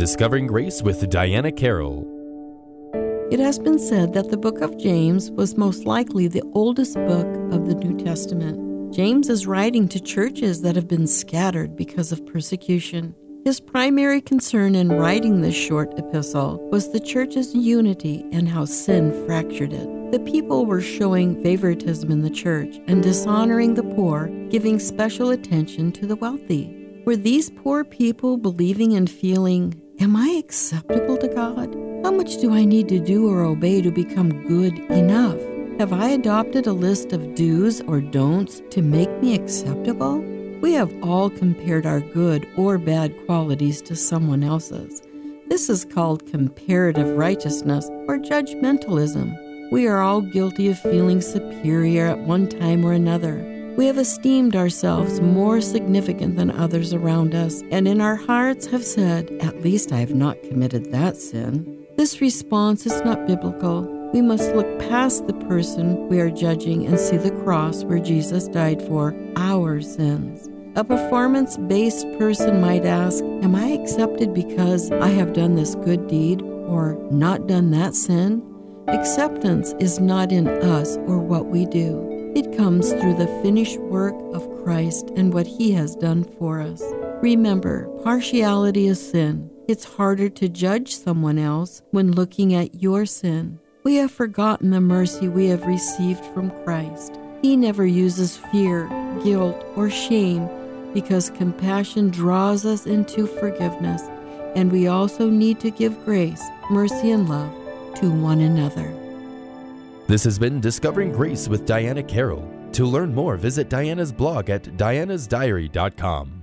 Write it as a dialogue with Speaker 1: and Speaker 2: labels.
Speaker 1: Discovering Grace with Diana Carroll.
Speaker 2: It has been said that the book of James was most likely the oldest book of the New Testament. James is writing to churches that have been scattered because of persecution. His primary concern in writing this short epistle was the church's unity and how sin fractured it. The people were showing favoritism in the church and dishonoring the poor, giving special attention to the wealthy. Were these poor people believing and feeling, Am I acceptable to God? How much do I need to do or obey to become good enough? Have I adopted a list of do's or don'ts to make me acceptable? We have all compared our good or bad qualities to someone else's. This is called comparative righteousness or judgmentalism. We are all guilty of feeling superior at one time or another. We have esteemed ourselves more significant than others around us, and in our hearts have said, At least I have not committed that sin. This response is not biblical. We must look past the person we are judging and see the cross where Jesus died for our sins. A performance based person might ask, Am I accepted because I have done this good deed or not done that sin? Acceptance is not in us or what we do. It comes through the finished work of Christ and what He has done for us. Remember, partiality is sin. It's harder to judge someone else when looking at your sin. We have forgotten the mercy we have received from Christ. He never uses fear, guilt, or shame because compassion draws us into forgiveness, and we also need to give grace, mercy, and love to one another.
Speaker 1: This has been Discovering Grace with Diana Carroll. To learn more, visit Diana's blog at dianasdiary.com.